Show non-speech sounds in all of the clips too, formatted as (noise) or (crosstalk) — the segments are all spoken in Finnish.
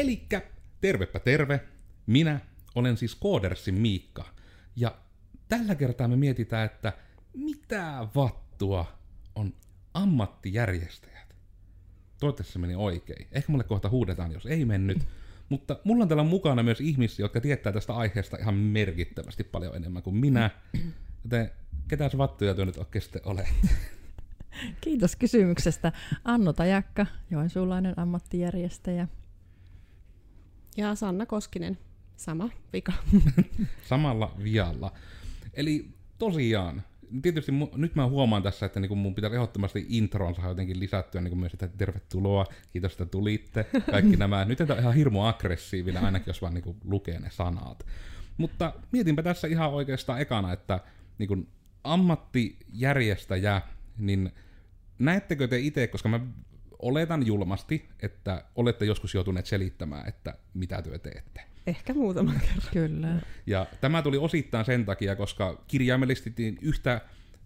Elikkä tervepä terve. Minä olen siis Koodersin Miikka. Ja tällä kertaa me mietitään, että mitä vattua on ammattijärjestäjät. Toivottavasti se meni oikein. Ehkä mulle kohta huudetaan, jos ei mennyt. Mutta mulla on täällä mukana myös ihmisiä, jotka tietää tästä aiheesta ihan merkittävästi paljon enemmän kuin minä. Joten ketä vattuja työ nyt oikein sitten olette? Kiitos kysymyksestä. Anno Tajakka, joensuulainen ammattijärjestäjä. Ja Sanna Koskinen, sama vika. (laughs) Samalla vialla. Eli tosiaan, tietysti mu- nyt mä huomaan tässä, että niinku mun pitää ehdottomasti introon saada jotenkin lisättyä niinku myös, että tervetuloa, kiitos, että tulitte, kaikki nämä. Nyt on ihan hirmu aggressiivinen, ainakin jos vaan niinku lukee ne sanat. Mutta mietinpä tässä ihan oikeastaan ekana, että niinku ammattijärjestäjä, niin näettekö te itse, koska mä oletan julmasti, että olette joskus joutuneet selittämään, että mitä työ teette. Ehkä muutaman kerran. Kyllä. Ja tämä tuli osittain sen takia, koska kirjaimellisesti yhtä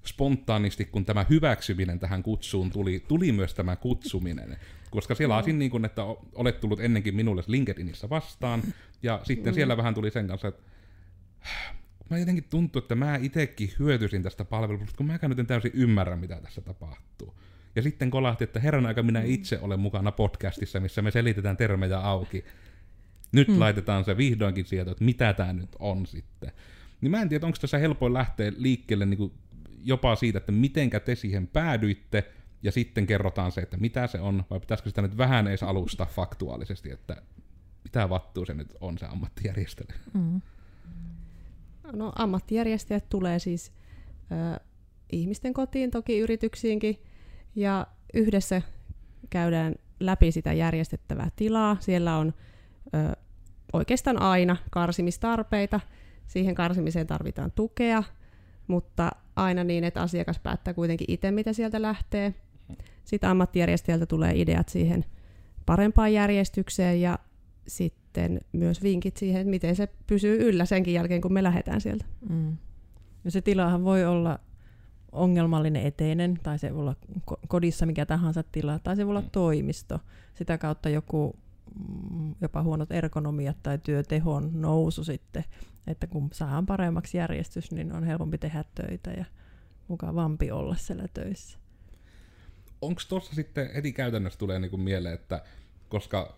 spontaanisti, kun tämä hyväksyminen tähän kutsuun tuli, tuli myös tämä kutsuminen. Koska siellä no. niin kuin, että olet tullut ennenkin minulle LinkedInissä vastaan, ja sitten mm. siellä vähän tuli sen kanssa, että mä jotenkin tuntuu, että mä itsekin hyötyisin tästä palvelusta, kun mä nyt en täysin ymmärrä, mitä tässä tapahtuu. Ja sitten kolahti, että herran aika minä itse olen mukana podcastissa, missä me selitetään termejä auki. Nyt hmm. laitetaan se vihdoinkin sieltä, että mitä tämä nyt on sitten. Niin mä en tiedä, onko tässä helpoin lähteä liikkeelle niin kuin jopa siitä, että mitenkä te siihen päädyitte, ja sitten kerrotaan se, että mitä se on, vai pitäisikö sitä nyt vähän edes alusta faktuaalisesti, että mitä vattuu se nyt on se ammattijärjestely. Mm. No ammattijärjestäjät tulee siis ö, ihmisten kotiin, toki yrityksiinkin, ja yhdessä käydään läpi sitä järjestettävää tilaa. Siellä on ö, oikeastaan aina karsimistarpeita. Siihen karsimiseen tarvitaan tukea, mutta aina niin, että asiakas päättää kuitenkin itse, mitä sieltä lähtee. Sitten ammattijärjestäjältä tulee ideat siihen parempaan järjestykseen ja sitten myös vinkit siihen, että miten se pysyy yllä senkin jälkeen, kun me lähdetään sieltä. Mm. Ja se tilahan voi olla ongelmallinen eteinen, tai se voi olla kodissa mikä tahansa tila, tai se voi olla mm. toimisto. Sitä kautta joku mm, jopa huonot ergonomiat tai työtehon nousu sitten, että kun saadaan paremmaksi järjestys, niin on helpompi tehdä töitä ja mukavampi olla siellä töissä. Onko tuossa sitten heti käytännössä tulee niinku mieleen, että koska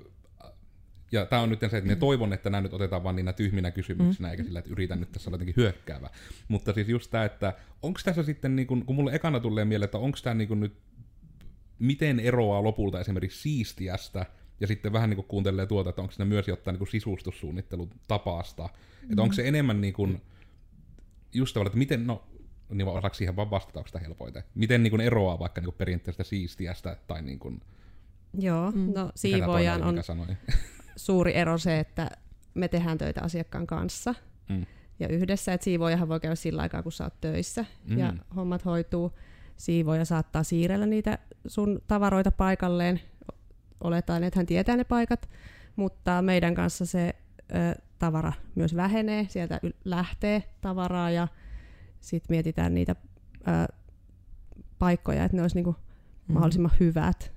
ja tämä on nyt se, että minä toivon, että nämä nyt otetaan vain niinä tyhminä kysymyksinä, mm. eikä sillä, että yritän nyt tässä olla jotenkin hyökkäävä. Mutta siis just tämä, että onko tässä sitten, niin kun, kun mulle ekana tulee mieleen, että onko tämä niin nyt, miten eroaa lopulta esimerkiksi siistiästä, ja sitten vähän niin kuin kuuntelee tuota, että onko siinä myös jotain niin sisustussuunnittelun tapaasta. Mm. Että onko se enemmän niin kuin, just tavallaan, että miten, no, niin osaako siihen vaan vastata, onko sitä helpoiten? Miten niin kuin eroaa vaikka niin kuin perinteistä siistiästä tai niin kuin, Joo, mm. no siivoojan on, suuri ero se, että me tehdään töitä asiakkaan kanssa mm. ja yhdessä, että siivoajahan voi käydä sillä aikaa, kun sä oot töissä mm. ja hommat hoituu. Siivoja saattaa siirrellä niitä sun tavaroita paikalleen. Oletaan, että hän tietää ne paikat, mutta meidän kanssa se ö, tavara myös vähenee. Sieltä y- lähtee tavaraa ja sitten mietitään niitä ö, paikkoja, että ne olisi niinku mm. mahdollisimman hyvät.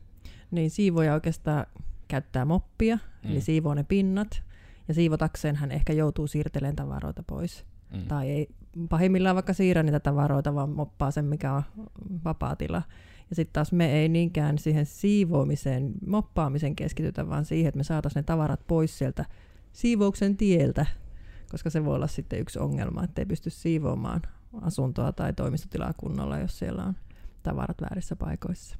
Niin siivoja oikeastaan käyttää moppia, mm. eli siivoo ne pinnat, ja siivotakseen hän ehkä joutuu siirtelemään tavaroita pois. Mm. Tai ei pahimmillaan vaikka siirrä niitä tavaroita, vaan moppaa sen, mikä on vapaa tila. Ja sitten taas me ei niinkään siihen siivoamiseen, moppaamiseen keskitytä, vaan siihen, että me saataisiin ne tavarat pois sieltä siivouksen tieltä, koska se voi olla sitten yksi ongelma, että ei pysty siivoamaan asuntoa tai toimistotilaa kunnolla, jos siellä on tavarat väärissä paikoissa.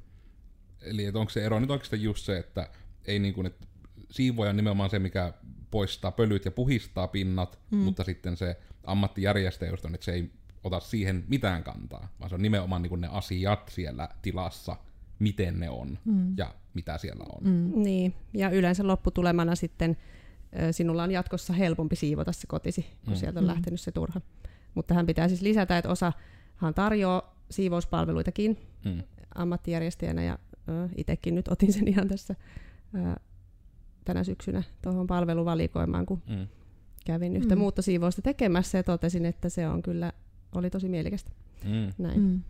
Eli onko se ero nyt oikeastaan just se, että ei niin kuin, että siivoja on nimenomaan se, mikä poistaa pölyt ja puhistaa pinnat, mm. mutta sitten se ammattijärjestäjä on, että se ei ota siihen mitään kantaa, vaan se on nimenomaan niin kuin ne asiat siellä tilassa, miten ne on mm. ja mitä siellä on. Mm. Niin, ja yleensä lopputulemana sitten sinulla on jatkossa helpompi siivota se kotisi, kun mm. sieltä on mm. lähtenyt se turha. Mutta hän pitää siis lisätä, että osahan tarjoaa siivouspalveluitakin mm. ammattijärjestäjänä, ja itsekin nyt otin sen ihan tässä tänä syksynä tuohon palveluvalikoimaan, kun mm. kävin yhtä mm. siivoista tekemässä ja totesin, että se on kyllä, oli tosi mielekästä. Mm. Näin. Mm.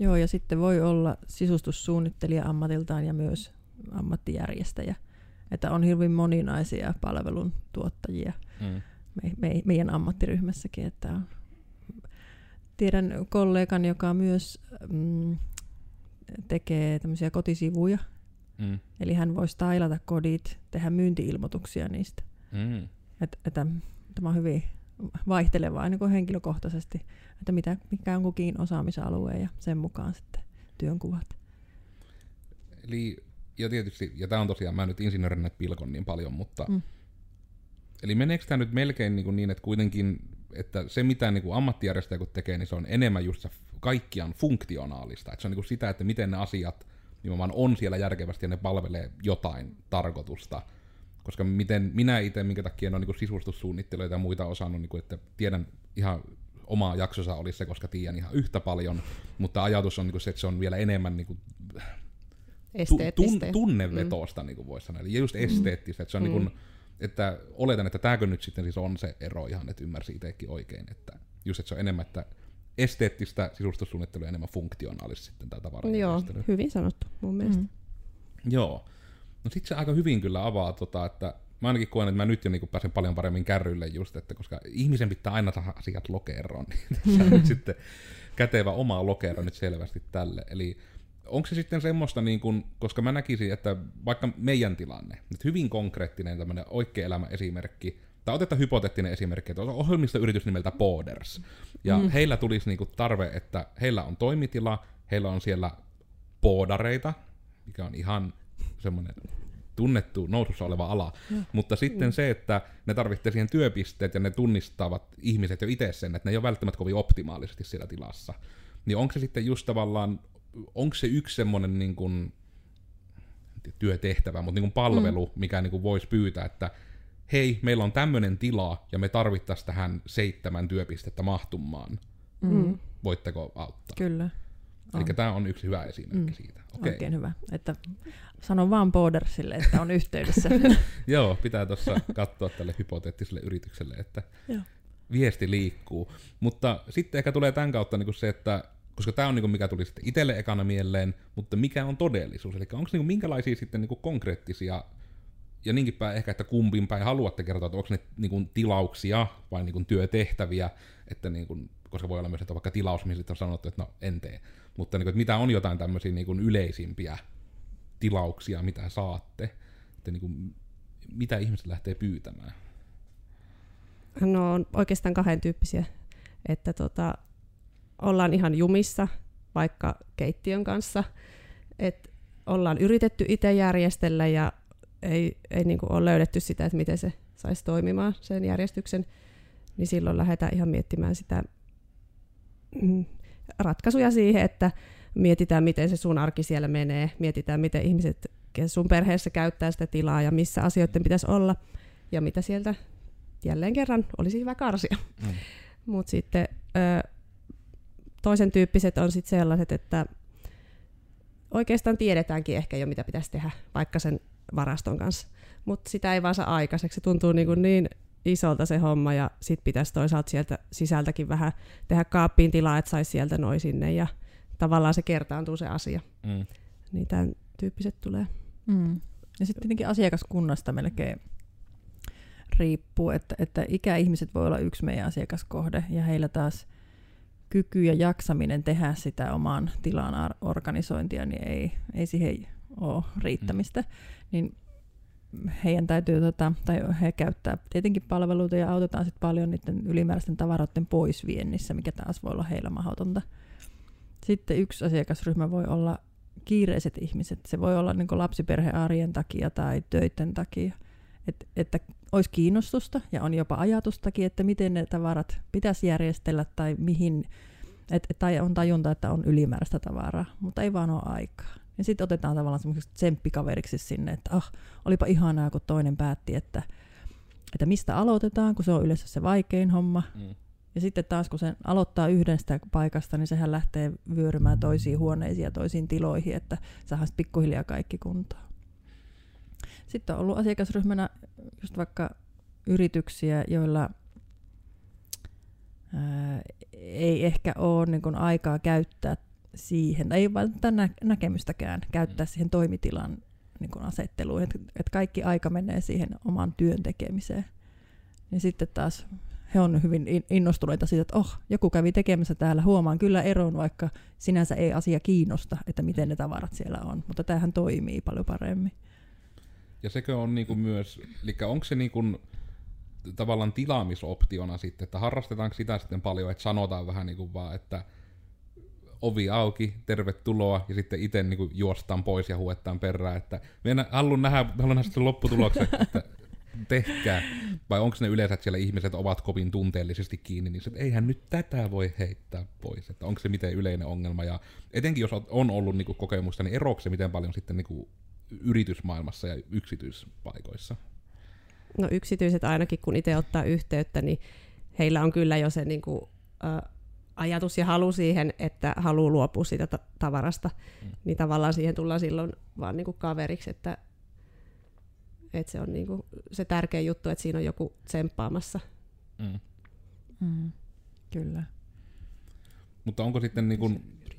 Joo, ja sitten voi olla sisustussuunnittelija ammatiltaan ja myös ammattijärjestäjä. Että on hyvin moninaisia palvelun tuottajia Mm. me, me, meidän ammattiryhmässäkin. Että on. Tiedän kollegan, joka myös mm, tekee tämmöisiä kotisivuja. Mm. Eli hän voi stylata kodit, tehdä myyntiilmoituksia niistä. Mm. Et, että tämä on hyvin vaihtelevaa niin kuin henkilökohtaisesti, että mitä, mikä on kukin osaamisalue ja sen mukaan sitten työnkuvat. Eli, ja tietysti, ja tämä on tosiaan, mä nyt insinöörinä pilkon niin paljon, mutta Mm. Eli meneekö tämä nyt melkein niin, kuin niin että kuitenkin, että se mitä niin kuin ammattijärjestäjä kun tekee, niin se on enemmän just se kaikkiaan funktionaalista. Että se on niin kuin sitä, että miten ne asiat nimenomaan on siellä järkevästi ja ne palvelee jotain tarkoitusta. Koska miten minä itse, minkä takia en ole niin sisustussuunnittelijoita ja muita osannut, niin kuin, että tiedän ihan oma jaksosa olisi se, koska tiedän ihan yhtä paljon, mutta ajatus on niin kuin se, että se on vielä enemmän niin kuin tun, tunnevetosta, mm. niin kuin voisi sanoa. Eli just esteettistä, että se on mm. niin kuin, että oletan, että tämäkö nyt sitten siis on se ero ihan, että ymmärsi itsekin oikein, että just, että se on enemmän, että esteettistä sisustussuunnittelua ja enemmän funktionaalista sitten tämä Joo, tavaranjärjestely. hyvin sanottu mun mielestä. Mm. Joo. No sit se aika hyvin kyllä avaa, tota, että mä ainakin koen, että mä nyt jo niin pääsen paljon paremmin kärryille just, että koska ihmisen pitää aina saada asiat lokeroon, niin (laughs) tässä on nyt sitten kätevä oma lokero nyt selvästi tälle. Eli onko se sitten semmoista, niin kun, koska mä näkisin, että vaikka meidän tilanne, nyt hyvin konkreettinen tämmöinen oikea elämä esimerkki, tai otetaan hypoteettinen esimerkki, että on ohjelmistoyritys nimeltä Poders, ja mm. heillä tulisi niinku tarve, että heillä on toimitila, heillä on siellä poodareita, mikä on ihan semmoinen tunnettu nousussa oleva ala, mutta sitten se, että ne tarvitsee siihen työpisteet ja ne tunnistavat ihmiset jo itse sen, että ne ei ole välttämättä kovin optimaalisesti siellä tilassa. Niin onko se sitten just tavallaan, onko se yksi semmoinen niin kuin, työtehtävä, mutta niin kuin palvelu, mm. mikä niin kuin voisi pyytää, että hei, meillä on tämmöinen tila ja me tarvittaisiin tähän seitsemän työpistettä mahtumaan. Mm. Voitteko auttaa? Kyllä. Eli tämä on yksi hyvä esimerkki Mm. siitä. Okei. Oikein hyvä. Että sanon vaan Bordersille, että on yhteydessä. (laughs) Joo, pitää tuossa katsoa tälle hypoteettiselle yritykselle, että Joo. viesti liikkuu. Mutta sitten ehkä tulee tämän kautta niin se, että koska tämä on niin mikä tuli sitten itselle ekana mieleen, mutta mikä on todellisuus, eli onko niin minkälaisia sitten niin konkreettisia, ja niinkin päin ehkä, että kumpin päin haluatte kertoa, että onko ne niin tilauksia vai niin työtehtäviä, että niin kuin, koska voi olla myös, että vaikka tilaus, mihin sitten on sanottu, että no en tee, mutta niin kuin, että mitä on jotain tämmöisiä niin yleisimpiä tilauksia, mitä saatte, että niin kuin, mitä ihmiset lähtee pyytämään. No on oikeastaan kahden tyyppisiä. Että tota, ollaan ihan jumissa vaikka keittiön kanssa, että ollaan yritetty itse järjestellä ja ei, ei niin ole löydetty sitä, että miten se saisi toimimaan sen järjestyksen, niin silloin lähdetään ihan miettimään sitä mm, ratkaisuja siihen, että mietitään, miten se sun arki siellä menee, mietitään, miten ihmiset sun perheessä käyttää sitä tilaa ja missä asioiden pitäisi olla ja mitä sieltä jälleen kerran olisi hyvä karsia. Mm. Mutta sitten ö, toisen tyyppiset on sitten sellaiset, että oikeastaan tiedetäänkin ehkä jo, mitä pitäisi tehdä vaikka sen varaston kanssa. Mutta sitä ei vaan saa aikaiseksi. Se tuntuu niin, kuin niin isolta se homma ja sitten pitäisi toisaalta sieltä sisältäkin vähän tehdä kaappiin tilaa, että saisi sieltä noin sinne ja tavallaan se kertaantuu se asia. Mm. Niin tämän tyyppiset tulee. Mm. Ja sitten tietenkin asiakaskunnasta melkein riippuu, että, että ikäihmiset voi olla yksi meidän asiakaskohde ja heillä taas kyky ja jaksaminen tehdä sitä oman tilan organisointia, niin ei, ei siihen ole riittämistä. Mm. Niin heidän täytyy, tota, tai he käyttää tietenkin palveluita ja autetaan sitten paljon niiden ylimääräisten tavaroiden poisviennissä, mikä taas voi olla heillä mahdotonta. Sitten yksi asiakasryhmä voi olla kiireiset ihmiset. Se voi olla niin lapsiperhearjen takia tai töiden takia. Et, että olisi kiinnostusta ja on jopa ajatustakin, että miten ne tavarat pitäisi järjestellä tai mihin, et, tai on tajunta, että on ylimääräistä tavaraa, mutta ei vaan ole aikaa. Ja sitten otetaan tavallaan semmoiseksi tsemppikaveriksi sinne, että ah, olipa ihanaa, kun toinen päätti, että, että mistä aloitetaan, kun se on yleensä se vaikein homma. Mm. Ja sitten taas kun se aloittaa yhdestä paikasta, niin sehän lähtee vyörymään toisiin huoneisiin ja toisiin tiloihin, että saadaan pikkuhiljaa kaikki kuntoon. Sitten on ollut asiakasryhmänä just vaikka yrityksiä, joilla ää, ei ehkä ole niin kuin aikaa käyttää siihen, ei välttämättä nä- näkemystäkään käyttää siihen toimitilan niin kuin asetteluun, että, että kaikki aika menee siihen oman työn tekemiseen. Niin sitten taas he on hyvin innostuneita siitä, että oh, joku kävi tekemässä täällä, huomaan kyllä eron, vaikka sinänsä ei asia kiinnosta, että miten ne tavarat siellä on, mutta tämähän toimii paljon paremmin. Ja sekö on niinku myös, eli onko se niinku tavallaan tilaamisoptiona sitten, että harrastetaanko sitä sitten paljon, että sanotaan vähän niin kuin vaan, että ovi auki, tervetuloa, ja sitten itse niin juostaan pois ja huetaan perään, että minä haluan nähdä, haluan nähdä sitten lopputuloksen, (laughs) että tehkää. Vai onko ne yleensä, että siellä ihmiset ovat kovin tunteellisesti kiinni, niin se, että eihän nyt tätä voi heittää pois. Että onko se miten yleinen ongelma. Ja etenkin jos on ollut niin kokemusta, niin eroako se miten paljon sitten niin yritysmaailmassa ja yksityispaikoissa? No yksityiset ainakin, kun itse ottaa yhteyttä, niin heillä on kyllä jo se niin kuin, ä, ajatus ja halu siihen, että haluaa luopua siitä ta- tavarasta. Mm. Niin tavallaan siihen tullaan silloin vaan niin kuin kaveriksi, että että se on niinku se tärkeä juttu, että siinä on joku tsemppaamassa. Mm. Mm. Kyllä. Mutta onko sitten niinku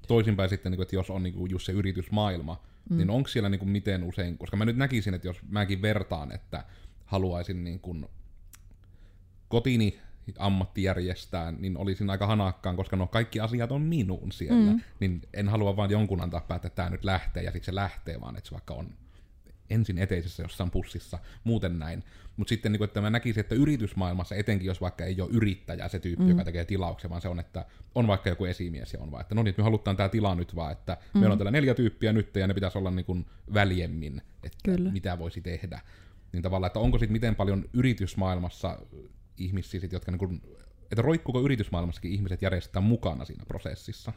toisinpäin sitten, niinku, että jos on niinku just se yritysmaailma, mm. niin onko siellä niinku miten usein, koska mä nyt näkisin, että jos mäkin vertaan, että haluaisin niinku kotini ammatti järjestää, niin olisin aika hanakkaan, koska no kaikki asiat on minuun siellä. Mm. Niin en halua vaan jonkun antaa päättää, että tämä nyt lähtee ja sitten se lähtee, vaan että se vaikka on ensin eteisessä jossain pussissa, muuten näin. Mutta sitten niin kun, että mä näkisin, että yritysmaailmassa, etenkin jos vaikka ei ole yrittäjä se tyyppi, mm. joka tekee tilauksen, vaan se on, että on vaikka joku esimies ja on vaan, että no niin, me halutaan tämä tila nyt vaan, että mm. meillä on täällä neljä tyyppiä nyt ja ne pitäisi olla niin kuin väljemmin, että Kyllä. mitä voisi tehdä. Niin tavallaan, että onko sitten miten paljon yritysmaailmassa ihmisiä, sit, jotka niin kuin, että roikkuuko yritysmaailmassakin ihmiset järjestetään mukana siinä prosessissa?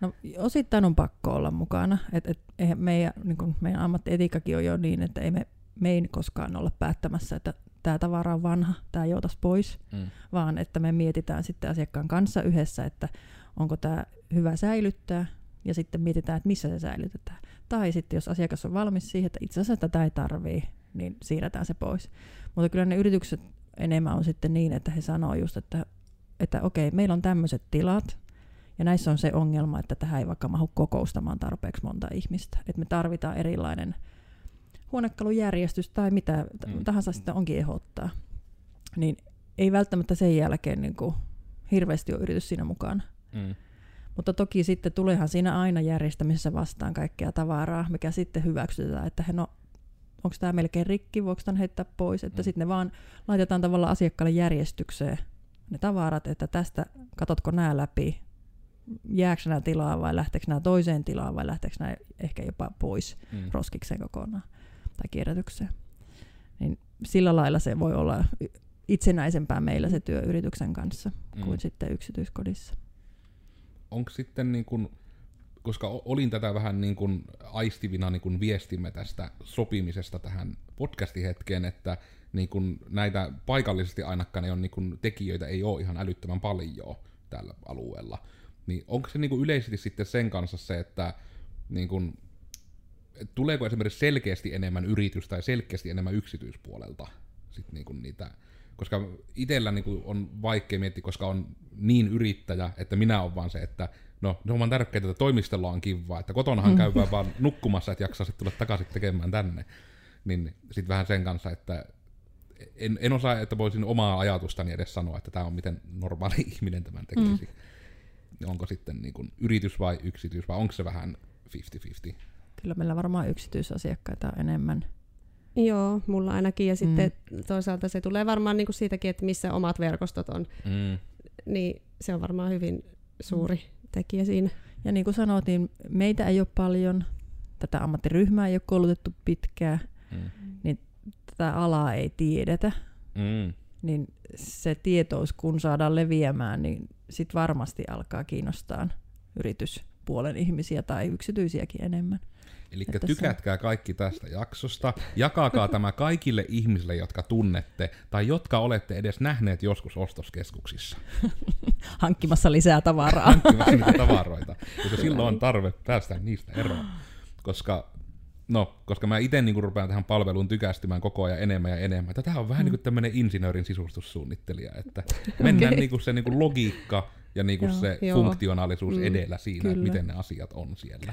No osittain on pakko olla mukana. Et, et, eihän meidän, niin kun meidän ammattietiikkakin on jo niin, että ei me, me ei koskaan olla päättämässä, että tämä tavara on vanha, tämä joutas pois, mm. vaan että me mietitään sitten asiakkaan kanssa yhdessä, että onko tämä hyvä säilyttää, ja sitten mietitään, että missä se säilytetään. Tai sitten jos asiakas on valmis siihen, että itse asiassa tätä ei tarvii, niin siirretään se pois. Mutta kyllä ne yritykset enemmän on sitten niin, että he sanoo just, että, että okei, meillä on tämmöiset tilat, ja näissä on se ongelma, että tähän ei vaikka mahu kokoustamaan tarpeeksi monta ihmistä. Että me tarvitaan erilainen huonekalujärjestys tai mitä mm. tahansa sitä onkin ehdottaa. Niin ei välttämättä sen jälkeen niin kuin hirveästi ole yritys siinä mukana. Mm. Mutta toki sitten tuleehan siinä aina järjestämisessä vastaan kaikkea tavaraa, mikä sitten hyväksytetään, että he no, onko tämä melkein rikki, voiko tämän heittää pois, että mm. sitten ne vaan laitetaan tavallaan asiakkaalle järjestykseen ne tavarat, että tästä katotko nämä läpi, jääkö nämä tilaa vai lähteekö nämä toiseen tilaan vai lähteekö nämä ehkä jopa pois mm. roskikseen kokonaan tai kierrätykseen. Niin sillä lailla se voi olla itsenäisempää meillä se työ yrityksen kanssa mm. kuin sitten yksityiskodissa. Onko sitten niin kun, koska olin tätä vähän niin kun aistivina niin kun viestimme tästä sopimisesta tähän podcastihetkeen, että niin kun näitä paikallisesti ainakaan on niin kun tekijöitä ei ole ihan älyttömän paljon tällä alueella. Niin onko se niinku yleisesti sitten sen kanssa se, että niinku, tuleeko esimerkiksi selkeästi enemmän yritys tai selkeästi enemmän yksityispuolelta sit niinku niitä, koska itsellä niinku on vaikea miettiä, koska on niin yrittäjä, että minä olen vaan se, että no se on vaan tärkeää, että toimistolla on kivaa, että kotonahan mm. käy vaan nukkumassa, että jaksaa sitten tulla takaisin tekemään tänne. Niin sitten vähän sen kanssa, että en, en osaa, että voisin omaa ajatustani edes sanoa, että tämä on miten normaali (laughs) ihminen tämän tekisi. Mm onko sitten niin kuin yritys vai yksityis, vai onko se vähän 50-50? Kyllä meillä varmaan yksityisasiakkaita on enemmän. Joo, mulla ainakin. Ja sitten mm. toisaalta se tulee varmaan niin kuin siitäkin, että missä omat verkostot on. Mm. Niin se on varmaan hyvin suuri mm. Tekijä siinä. Ja niin kuin sanoit, niin meitä ei ole paljon, tätä ammattiryhmää ei ole koulutettu pitkään, mm. niin tätä alaa ei tiedetä. Mm. Niin se tietous, kun saadaan leviämään, niin sit varmasti alkaa kiinnostaa yrityspuolen ihmisiä tai yksityisiäkin enemmän. Eli tykätkää kaikki tästä jaksosta, jakakaa tämä kaikille ihmisille, jotka tunnette tai jotka olette edes nähneet joskus ostoskeskuksissa. (laughs) Hankkimassa lisää tavaraa. Hankkimassa niitä (laughs) tavaroita. Ja silloin on tarve päästä niistä eroon. Koska No, koska mä itse niin rupean tähän palveluun tykästymään koko ajan enemmän ja enemmän. Tämä on vähän mm. niin kuin tämmöinen insinöörin sisustussuunnittelija, että mennään okay. niin kuin se niin kuin logiikka ja niin kuin joo, se joo. funktionaalisuus mm, edellä siinä, kyllä. että miten ne asiat on siellä.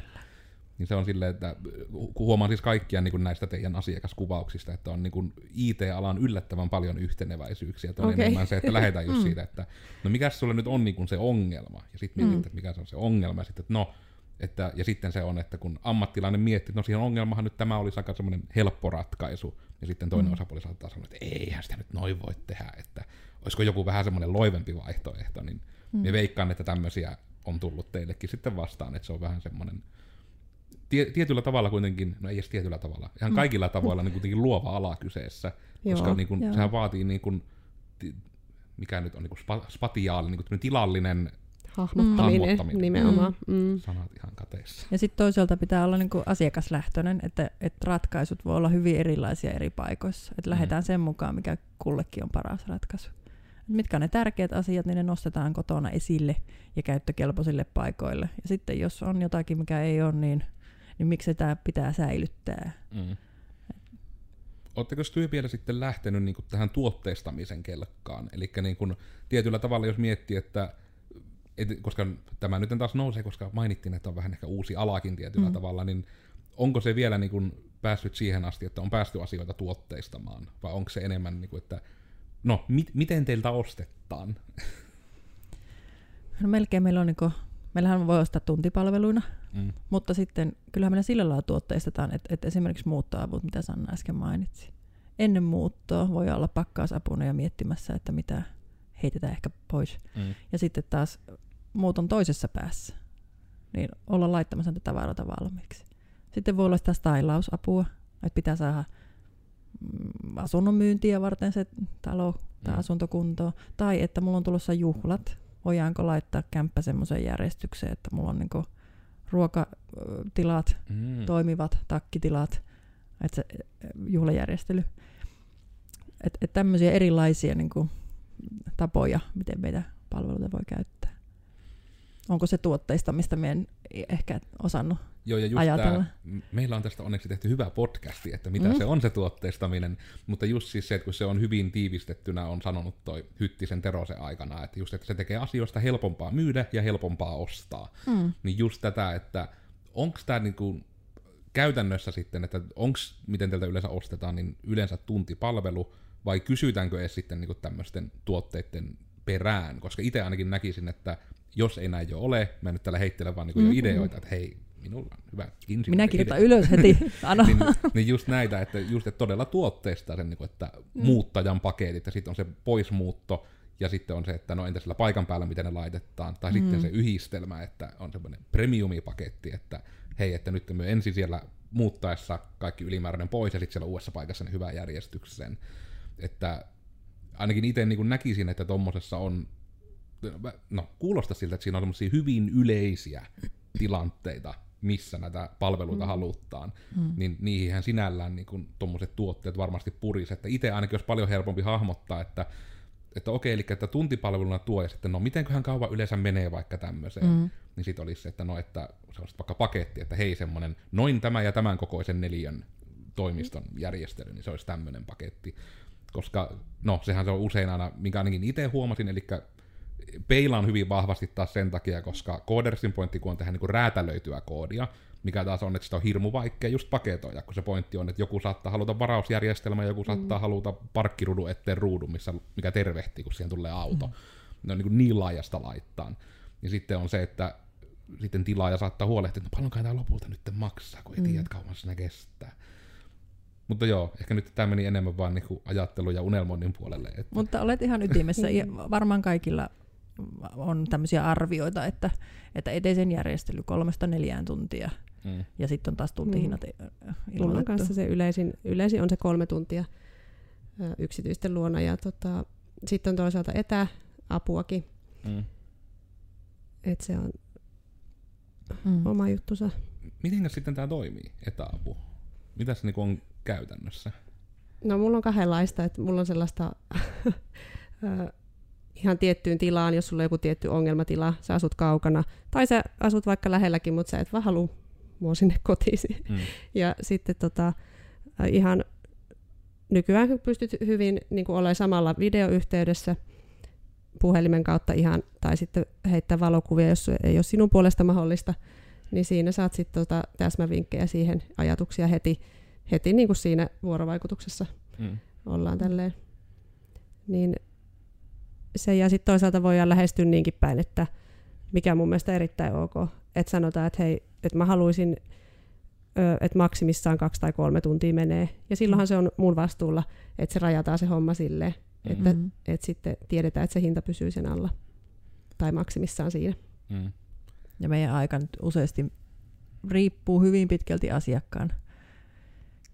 niin se on silleen, että kun huomaan siis kaikkia niin kuin näistä teidän asiakaskuvauksista, että on niin kuin IT-alan yllättävän paljon yhteneväisyyksiä. Että on Okei. enemmän se, että lähdetään just Mm. siitä, että no mikä sulle nyt on niin kuin se ongelma, ja sitten mietit, Mm. että mikä se on se ongelma, ja sitten, että no, että, ja sitten se on, että kun ammattilainen miettii, että no siihen ongelmahan nyt tämä olisi aika semmoinen helppo ratkaisu, ja sitten toinen Mm. osapuoli saattaa sanoa, että eihän sitä nyt noin voi tehdä, että olisiko joku vähän semmoinen loivempi vaihtoehto, niin Mm. me veikkaan, että tämmöisiä on tullut teillekin sitten vastaan, että se on vähän semmoinen tie, tietyllä tavalla kuitenkin, no ei edes tietyllä tavalla, ihan Mm. kaikilla tavoilla niin kuitenkin luova ala kyseessä, koska Joo, niin kuin, joo. sehän vaatii niin kuin, mikä nyt on niin kuin spa, spatiaali, niin kuin tilallinen, Hahmottaminen, Hahmottaminen. nimenomaan. Mm. sanat ihan kateissa. Ja sitten toisaalta pitää olla niinku asiakaslähtöinen, että, että ratkaisut voi olla hyvin erilaisia eri paikoissa. Että lähdetään sen mukaan, mikä kullekin on paras ratkaisu. Mitkä on ne tärkeät asiat, niin ne nostetaan kotona esille ja käyttökelpoisille paikoille. Ja sitten jos on jotakin, mikä ei ole, niin, niin miksi tämä pitää säilyttää. Mm. Oletteko työ vielä sitten lähtenyt niin tähän tuotteistamisen kelkkaan? Eli niin kuin, tietyllä tavalla, jos miettii, että et, koska tämä nyt taas nousee, koska mainittiin, että on vähän ehkä uusi alakin tietyllä Mm. mm. tavalla, niin onko se vielä niin kuin päässyt siihen asti, että on päästy asioita tuotteistamaan? Vai onko se enemmän, niin kuin, että no, mit, miten teiltä ostetaan? No melkein meillä on niinku, meillähän voi ostaa tuntipalveluina, Mm. mutta sitten kyllähän meillä sillä lailla tuotteistetaan, että, että esimerkiksi muuttoavut, mitä Sanna äsken mainitsi. Ennen muuttoa voi olla pakkausapuna ja miettimässä, että mitä heitetään ehkä pois. Mm. Ja sitten taas muuton toisessa päässä, niin olla laittamassa niitä tavaroita valmiiksi. Sitten voi olla sitä stylausapua, että pitää saada asunnon myyntiä varten se talo tai Mm. asuntokuntoon. Tai että mulla on tulossa juhlat, voidaanko laittaa kämppä semmoiseen järjestykseen, että mulla on niinku ruokatilat Mm. toimivat, takkitilat, että se juhlajärjestely. Että et tämmöisiä erilaisia niin kuin, tapoja, miten meitä palveluita voi käyttää. Onko se tuotteistamista, mistä en ehkä osannut Joo, ja just ajatella. Tää, meillä on tästä onneksi tehty hyvä podcasti, että mitä Mm. se on se tuotteistaminen, mutta just siis se, että kun se on hyvin tiivistettynä, on sanonut toi Hyttisen Tero aikana, että just, että se tekee asioista helpompaa myydä ja helpompaa ostaa. Mm. Niin just tätä, että onko tämä niinku käytännössä sitten, että onko, miten teiltä yleensä ostetaan, niin yleensä tuntipalvelu, vai kysytäänkö edes sitten niinku tämmöisten tuotteiden perään, koska itse ainakin näkisin, että jos ei näin jo ole, mä nyt täällä heittelen vaan niinku jo Mm-mm. ideoita, että hei, minulla on hyvä insinööri Minä kirjoitan idea. ylös heti. (laughs) Ano. niin, niin just näitä, että just että todella tuotteista sen, niin että Mm. muuttajan paketit, ja sitten on se poismuutto, ja sitten on se, että no entä sillä paikan päällä, miten ne laitetaan, tai Mm. sitten se yhdistelmä, että on semmoinen premiumipaketti, että hei, että nyt me ensin siellä muuttaessa kaikki ylimääräinen pois, ja sitten siellä uudessa paikassa ne hyvään järjestykseen. Että ainakin itse niin näkisin, että tuommoisessa on, no kuulosta siltä, että siinä on semmoisia hyvin yleisiä tilanteita, missä näitä palveluita mm. halutaan, Mm. niin niihinhän sinällään niin tuommoiset tuotteet varmasti puris. Että itse ainakin olisi paljon helpompi hahmottaa, että, että okei, eli että tuntipalveluna tuo, ja sitten no mitenköhän kauan yleensä menee vaikka tämmöiseen, Mm. niin sitten olisi se, että no, että se sit vaikka paketti, että hei semmoinen noin tämä ja tämän kokoisen neljän toimiston järjestely, niin se olisi tämmöinen paketti. Koska, no, sehän se on usein aina, minkä ainakin itse huomasin, eli peilaan hyvin vahvasti taas sen takia, koska Codersin pointti, kun on tehdä niin räätälöityä koodia, mikä taas on, että sitä on hirmu vaikea just paketoida, kun se pointti on, että joku saattaa haluta varausjärjestelmä, joku saattaa haluta parkkirudun eteen ruudun, missä, mikä tervehtii, kun siihen tulee auto. Mm. Ne on niin, niin laajasta laittaan. Ja sitten on se, että sitten tilaaja saattaa huolehtia, että no paljonkaan tämä lopulta nyt maksaa, kun ei Mm. tiedä, kauan siinä kestää. Mutta joo, ehkä nyt tämä meni enemmän vaan niin ajattelu- ja unelmoinnin puolelle. Että, Mutta olet ihan ytimessä. (laughs) Ja varmaan kaikilla on tämmöisiä arvioita, että, että eteisen järjestely kolmesta neljään tuntia mm. ja sitten on taas tuntihinnat mm. Mulla kanssa se yleisin, yleisin on se kolme tuntia ö, yksityisten luona ja tota, sitten on toisaalta etäapuakin, Mm. että se on Mm. oma juttusa. Miten sitten tämä toimii, etäapu? Mitä se niinku on käytännössä? No mulla on kahdenlaista, että mulla on sellaista (laughs) ihan tiettyyn tilaan, jos sulla on joku tietty ongelmatila, sä asut kaukana, tai sä asut vaikka lähelläkin, mutta sä et vaan halua mua sinne kotiisi. Mm. (laughs) Ja sitten tota, ä, ihan nykyään pystyt hyvin niin kuin olemaan samalla videoyhteydessä puhelimen kautta ihan, tai sitten heittää valokuvia, jos ei ole sinun puolesta mahdollista. niin siinä saat sitten tota täsmävinkkejä siihen, ajatuksia heti, heti niin kuin siinä vuorovaikutuksessa Mm. ollaan tälleen. Niin se ja sitten toisaalta voidaan lähestyä niinkin päin, että mikä on mun mielestä erittäin ok, että sanotaan, että hei, että mä haluaisin, että maksimissaan kaksi tai kolme tuntia menee. Ja silloinhan se on mun vastuulla, että se rajataan se homma silleen, että, Mm. että sitten tiedetään, että se hinta pysyy sen alla. Tai maksimissaan siinä. Mm. Ja meidän aika nyt useasti riippuu hyvin pitkälti asiakkaan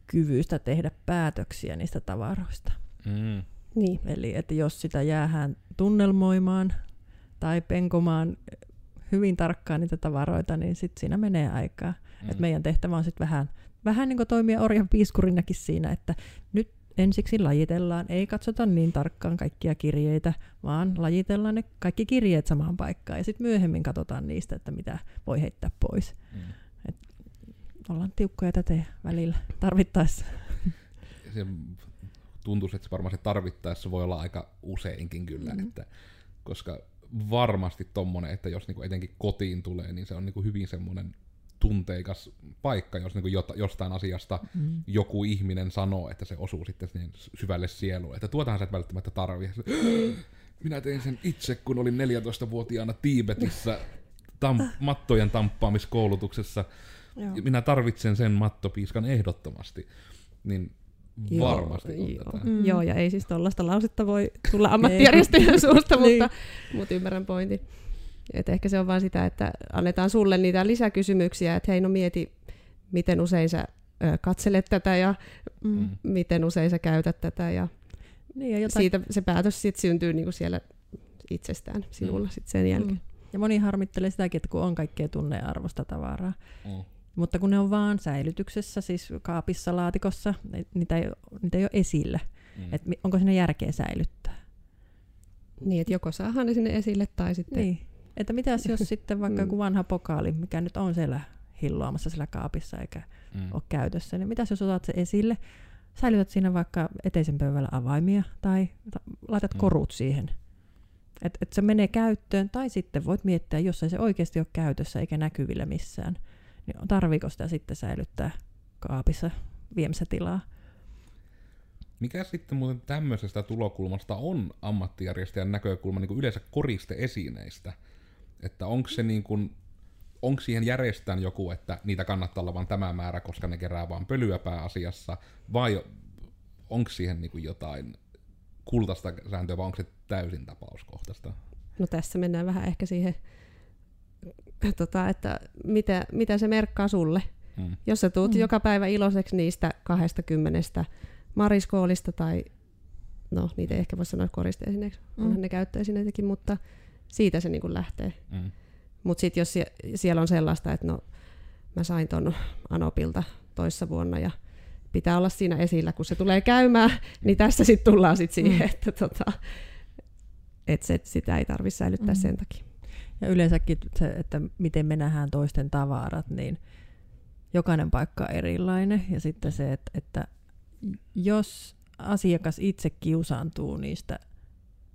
kyvystä tehdä päätöksiä niistä tavaroista. Mm. Niin. Eli että jos sitä jäähän tunnelmoimaan tai penkomaan hyvin tarkkaan niitä tavaroita, niin sitten siinä menee aikaa. Mm. Et meidän tehtävä on sitten vähän, vähän niin kuin toimia orjan piiskurinakin siinä, että nyt ensiksi lajitellaan, ei katsota niin tarkkaan kaikkia kirjeitä, vaan lajitellaan ne kaikki kirjeet samaan paikkaan ja sitten myöhemmin katsotaan niistä, että mitä voi heittää pois. Mm. Ollaan tiukkoja tätä välillä tarvittaessa. se tuntuisi, että se varmaan se tarvittaessa voi olla aika useinkin kyllä, Mm. että, koska varmasti tommonen, että jos niinku etenkin kotiin tulee, niin se on niinku hyvin semmoinen tunteikas paikka, jos niinku jota, jostain asiasta Mm. joku ihminen sanoo, että se osuu sitten niin syvälle sieluun, että tuotahan sä et välttämättä tarvii. Minä tein sen itse, kun olin 14-vuotiaana Tiibetissä (laughs) tam- mattojen tamppaamiskoulutuksessa. Joo. Minä tarvitsen sen mattopiiskan ehdottomasti. Niin Joo, varmasti joo. tätä. Mm. Joo, ja ei siis tuollaista lausetta voi tulla (laughs) ammattijärjestöjen suusta, Niin. mutta, mutta ymmärrän pointin. Et ehkä se on vaan sitä, että annetaan sulle niitä lisäkysymyksiä, että hei no mieti, miten usein sä ö, katselet tätä ja Mm. Mm. miten usein sä käytät tätä ja Niin, ja, jotain, siitä se päätös sit syntyy niinku siellä itsestään sinulla sit sen jälkeen. mm. ja moni harmittelee sitäkin, että kun on kaikkea tunnearvosta tavaraa, Mm. Mutta kun ne on vaan säilytyksessä, siis kaapissa, laatikossa, ni- niitä ei, niitä ei ole esillä. Mm. Et onko sinne järkeä säilyttää? Niin, että joko saadaan ne sinne esille tai sitten... Niin. Että mitäs jos (laughs) sitten vaikka Mm. joku vanha pokaali, mikä nyt on siellä hilloamassa siellä kaapissa eikä Mm. ole käytössä, niin mitäs jos otat se esille, säilytät siinä vaikka eteisen pöydällä avaimia tai ta- laitat Mm. korut siihen. Että et se menee käyttöön, tai sitten voit miettiä, jos ei se oikeasti ole käytössä eikä näkyvillä missään, niin tarviiko sitä sitten säilyttää kaapissa viemässä tilaa. Mikä sitten muuten tämmöisestä tulokulmasta on ammattijärjestäjän näkökulma niin kuin yleensä koristeesineistä? Että onko se niin kuin, onko siihen järjestään joku, että niitä kannattaa olla vain tämä määrä, koska ne kerää vaan pölyä pääasiassa, vai onko siihen niin kuin jotain kultaista sääntöä, vai onko se täysin tapauskohtaista? No tässä mennään vähän ehkä siihen, tota, että mitä, mitä se merkkaa sulle. Mm. Jos sä tuut Mm. mm. joka päivä iloiseksi niistä 20 mariskoolista tai no niitä ei ehkä voi sanoa koristeesineeksi, Mm. onhan ne käyttöesineitäkin, mutta siitä se niin lähtee. Mm. Mutta sitten jos sie- siellä on sellaista, että no mä sain ton Anopilta toissa vuonna ja pitää olla siinä esillä, kun se tulee käymään, niin tässä sitten tullaan sit siihen, Mm. mm. että tota, et se, sitä ei tarvitse säilyttää Mm. mm. sen takia. Ja yleensäkin se, että miten me nähdään toisten tavarat, niin jokainen paikka on erilainen. Ja sitten se, että, että jos asiakas itse kiusaantuu niistä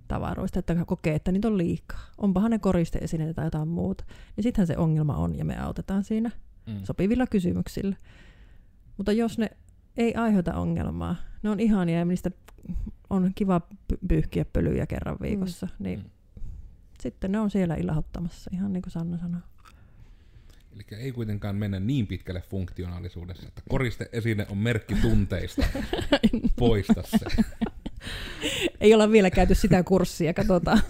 tavaroista, että kokee, että niitä on liikaa, onpahan ne koristeesineitä tai jotain muuta, niin sittenhän se ongelma on ja me autetaan siinä Mm. sopivilla kysymyksillä. Mutta jos ne ei aiheuta ongelmaa, ne on ihania ja niistä on kiva py- pyyhkiä pölyjä kerran viikossa, mm. niin Mm. Sitten ne on siellä ilahduttamassa, ihan niin kuin Sanna sanoi. Eli ei kuitenkaan mennä niin pitkälle funktionaalisuudessa, että koristeesine on merkki tunteista. (laughs) Poista se. Ei olla vielä käyty sitä kurssia, katsotaan. (laughs)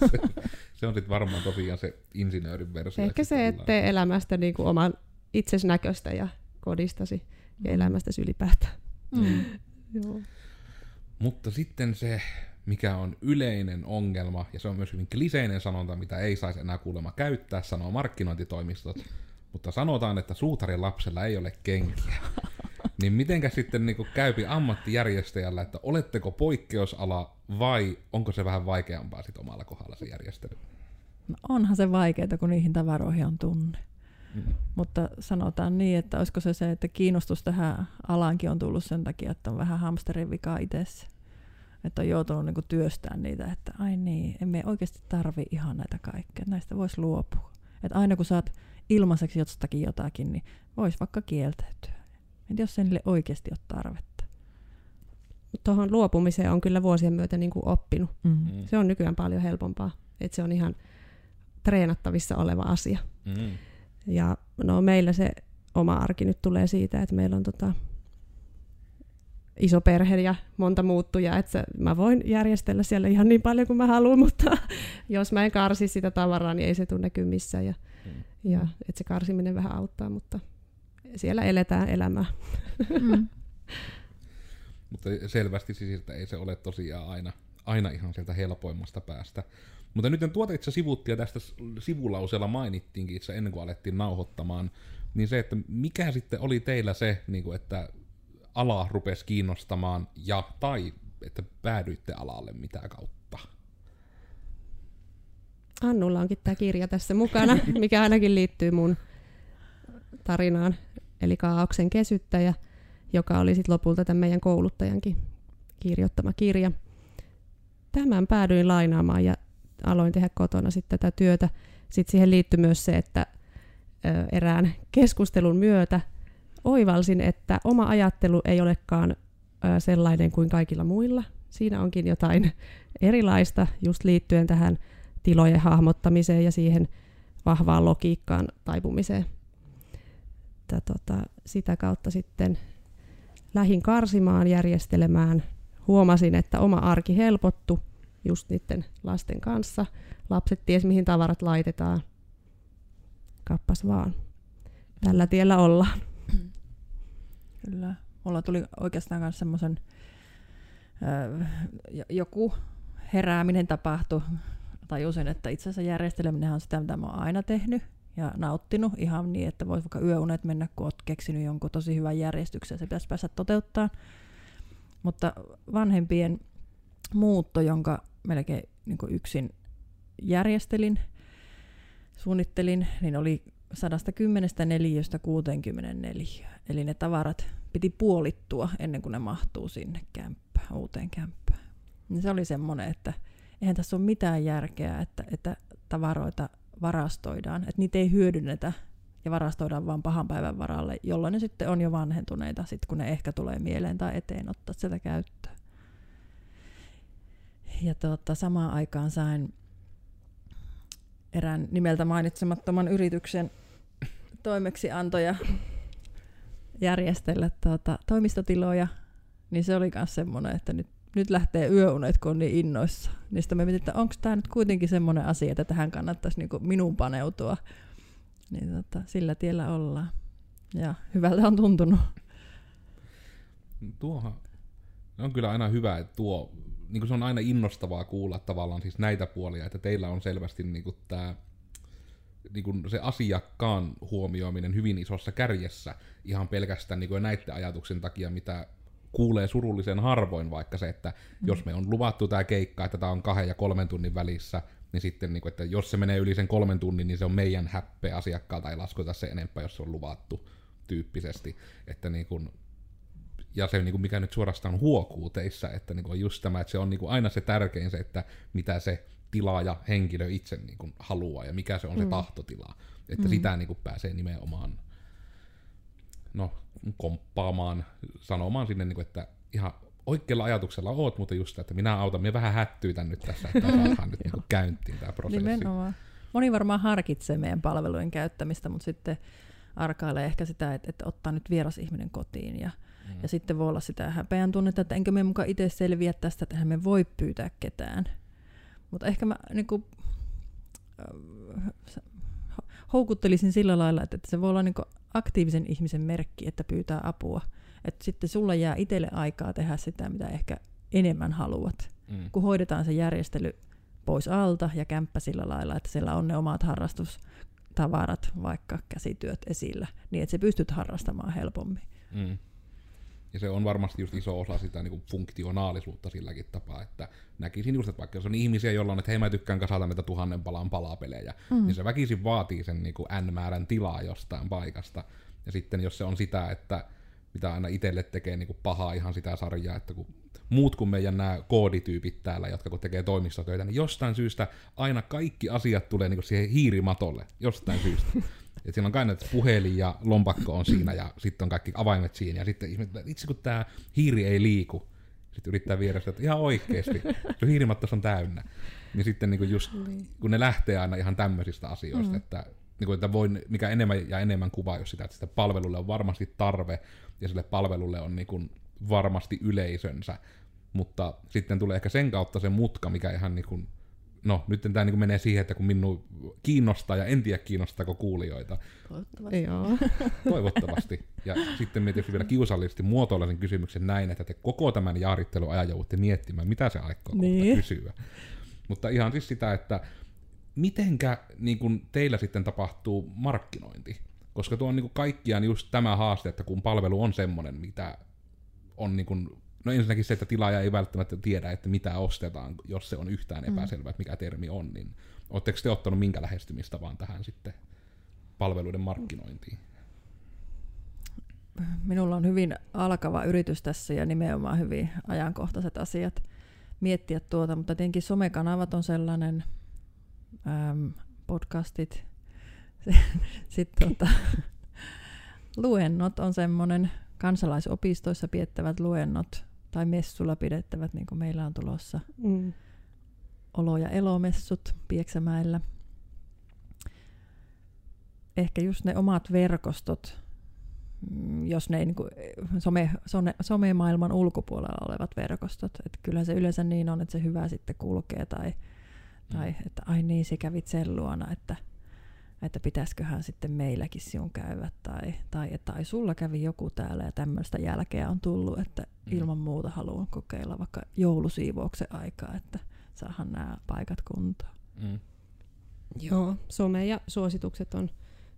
Se on sitten varmaan tosiaan se insinöörin versio. Ehkä se, että tee elämästä niin kuin oman itses näköistä ja kodistasi ja Mm. elämästäsi ylipäätään. Mm. Joo. Mutta sitten se, mikä on yleinen ongelma, ja se on myös hyvin kliseinen sanonta, mitä ei saisi enää kuulemma käyttää, sanoo markkinointitoimistot, mutta sanotaan, että suutarin lapsella ei ole kenkiä. (laughs) Niin mitenkä sitten niin käypi ammattijärjestäjällä, että oletteko poikkeusala vai onko se vähän vaikeampaa sit omalla kohdalla se järjestely? No onhan se vaikeaa, kun niihin tavaroihin on tunne. Mm. Mutta sanotaan niin, että olisiko se se, että kiinnostus tähän alaankin on tullut sen takia, että on vähän hamsterin vika itsessä. Että on joutunut niinku työstämään niitä, että ai niin, emme oikeasti tarvi ihan näitä kaikkea, näistä voisi luopua. Että aina kun saat ilmaiseksi jostakin jotakin, niin voisi vaikka kieltäytyä. Entä jos sen oikeasti ole tarvetta? Tuohon luopumiseen on kyllä vuosien myötä niin kuin oppinut. Mm. Mm. Se on nykyään paljon helpompaa. Että se on ihan treenattavissa oleva asia. Mm. Ja no meillä se oma arki nyt tulee siitä, että meillä on tota, iso perhe ja monta muuttujaa, että se, mä voin järjestellä siellä ihan niin paljon kuin mä haluan, (laughs) mutta jos mä en karsi sitä tavaraa, niin ei se tunne kyllä missään. Ja, Mm. ja että se karsiminen vähän auttaa, mutta siellä eletään elämää. Mm. (laughs) Mutta selvästi siis, että ei se ole tosiaan aina, aina ihan sieltä helpoimmasta päästä. Mutta nyt tuota itse sivuttiin ja tästä sivulauseella mainittiinkin itse ennen kuin alettiin nauhoittamaan, niin se, että mikä sitten oli teillä se, niin kuin, että ala rupesi kiinnostamaan ja tai että päädyitte alalle mitä kautta? Annulla onkin tämä kirja tässä mukana, (laughs) mikä ainakin liittyy mun tarinaan, eli Kaauksen kesyttäjä, joka oli sitten lopulta tämän meidän kouluttajankin kirjoittama kirja. Tämän päädyin lainaamaan ja aloin tehdä kotona sitten tätä työtä. Sitten siihen liittyi myös se, että erään keskustelun myötä oivalsin, että oma ajattelu ei olekaan sellainen kuin kaikilla muilla. Siinä onkin jotain erilaista just liittyen tähän tilojen hahmottamiseen ja siihen vahvaan logiikkaan taipumiseen. Tota, sitä kautta sitten lähin karsimaan, järjestelemään. Huomasin, että oma arki helpottu just niiden lasten kanssa. Lapset ties mihin tavarat laitetaan. Kappas vaan. Tällä tiellä ollaan. Kyllä. Mulla tuli oikeastaan myös semmoisen, joku herääminen tapahtui. Tajusin, että itse asiassa järjesteleminen on sitä, mitä mä oon aina tehnyt ja nauttinut ihan niin, että voisi vaikka yöunet mennä, kun oot keksinyt jonkun tosi hyvän järjestyksen, se pitäisi päästä toteuttaa. Mutta vanhempien muutto, jonka melkein niin yksin järjestelin, suunnittelin, niin oli 110 neliöstä 64. Eli ne tavarat piti puolittua ennen kuin ne mahtuu sinne kämppään, uuteen kämppään. Niin se oli semmoinen, että eihän tässä ole mitään järkeä, että, että tavaroita varastoidaan, että niitä ei hyödynnetä ja varastoidaan vain pahan päivän varalle, jolloin ne sitten on jo vanhentuneita, sit kun ne ehkä tulee mieleen tai eteen ottaa sitä käyttöön. Ja tuota, samaan aikaan sain erään nimeltä mainitsemattoman yrityksen toimeksiantoja järjestellä tuota, toimistotiloja, niin se oli myös semmoinen, että nyt, nyt lähtee yöunet, kun on niin innoissa. Niistä me mietin, että onko tämä nyt kuitenkin semmoinen asia, että tähän kannattaisi niinku minun paneutua. Niin tota, sillä tiellä ollaan. Ja hyvältä on tuntunut. Tuohan on kyllä aina hyvä, että tuo, niin kuin se on aina innostavaa kuulla tavallaan siis näitä puolia, että teillä on selvästi niin kuin tämä niin kuin se asiakkaan huomioiminen hyvin isossa kärjessä ihan pelkästään niin kuin näiden ajatuksen takia, mitä kuulee surullisen harvoin, vaikka se, että mm. jos me on luvattu tämä keikka, että tämä on kahden ja kolmen tunnin välissä, niin sitten, niin kuin, että jos se menee yli sen kolmen tunnin, niin se on meidän häppeä asiakkaalta, ei lasketa se enempää, jos se on luvattu tyyppisesti. Että niin kuin, ja se, niin kuin mikä nyt suorastaan huokuu teissä, että niin kuin on just tämä, että se on niin kuin aina se tärkein se, että mitä se tilaaja, henkilö itse niin kuin haluaa ja mikä se on se Mm. tahtotila. Että Mm. sitä niin kuin pääsee nimenomaan no, komppaamaan, sanomaan sinne, niin kuin, että ihan oikealla ajatuksella oot, mutta just, että minä autan, minä vähän hättyytän nyt tässä, että saadaan (laughs) nyt niin kuin käyntiin tämä prosessi. Nimenomaan. Moni varmaan harkitsee meidän palvelujen käyttämistä, mutta sitten arkailee ehkä sitä, että, että ottaa nyt vieras ihminen kotiin. Ja, Mm. ja sitten voi olla sitä häpeän tunnetta, että enkö me mukaan itse selviä tästä, että me voi pyytää ketään. Mutta ehkä mä niin kuin, houkuttelisin sillä lailla, että, että se voi olla niin kuin aktiivisen ihmisen merkki, että pyytää apua. Että sitten sulla jää itselle aikaa tehdä sitä, mitä ehkä enemmän haluat. Mm. Kun hoidetaan se järjestely pois alta ja kämppä sillä lailla, että siellä on ne omat harrastustavarat, vaikka käsityöt esillä, niin että se pystyt harrastamaan helpommin. Mm. Ja se on varmasti just iso osa sitä niin kuin funktionaalisuutta silläkin tapaa, että näkisin just, että vaikka jos on ihmisiä, joilla on, että hei mä tykkään kasata näitä tuhannen palan palapelejä, mm. niin se väkisin vaatii sen niin kuin N-määrän tilaa jostain paikasta. Ja sitten jos se on sitä, että mitä aina itselle tekee niin kuin pahaa ihan sitä sarjaa, että kun muut kuin meidän nämä koodityypit täällä, jotka kun tekee toimistotöitä, niin jostain syystä aina kaikki asiat tulee niin kuin siihen hiirimatolle, jostain syystä. (laughs) Et siinä on kai että puhelin ja lompakko on siinä ja sitten on kaikki avaimet siinä ja sitten itse kun tämä hiiri ei liiku, sitten yrittää viedä sitä, että ihan oikeasti, se (laughs) hiirimattos on täynnä. Niin sitten niin kuin just, kun ne lähtee aina ihan tämmöisistä asioista, mm. että, niin kuin, että voi, mikä enemmän ja enemmän kuvaa jos sitä, että sitä palvelulle on varmasti tarve ja sille palvelulle on niin kuin varmasti yleisönsä, mutta sitten tulee ehkä sen kautta se mutka, mikä ihan niin kuin, no nyt tämä niin menee siihen, että kun minun kiinnostaa ja en tiedä kiinnostaako kuulijoita, Toivottavasti. Joo. (laughs) toivottavasti. Ja sitten me tietysti vielä kiusallisesti muotoilla sen kysymyksen näin, että te koko tämän jaaritteluajan joudutte miettimään, mitä se aikoo Niin. kysyä. Mutta ihan siis sitä, että mitenkä niin kun teillä sitten tapahtuu markkinointi? Koska tuo on niin kaikkiaan just tämä haaste, että kun palvelu on semmoinen, mitä on niin kun, no ensinnäkin se, että tilaaja ei välttämättä tiedä, että mitä ostetaan, jos se on yhtään epäselvä, että mikä termi on, niin oletteko te ottanut minkä lähestymistä vaan tähän sitten palveluiden markkinointiin? Minulla on hyvin alkava yritys tässä ja nimenomaan hyvin ajankohtaiset asiat miettiä tuota, mutta tietenkin somekanavat on sellainen, äm, podcastit, (laughs) sitten tuota, luennot on semmoinen, kansalaisopistoissa piettävät luennot tai messulla pidettävät, niin kuin meillä on tulossa Mm. olo- ja elomessut Pieksämäellä. Ehkä just ne omat verkostot, mm, jos ne ei niin kuin, some, some, somemaailman ulkopuolella olevat verkostot. Että kyllä se yleensä niin on, että se hyvä sitten kulkee tai, tai että ai niin, se kävit sen luona, että, että pitäisiköhän sitten meilläkin sinun käydä tai, tai että ai sulla kävi joku täällä ja tämmöistä jälkeä on tullut, että Mm. ilman muuta haluan kokeilla vaikka joulusiivouksen aikaa, että saahan nämä paikat kuntoon. Mm. Joo, some ja suositukset on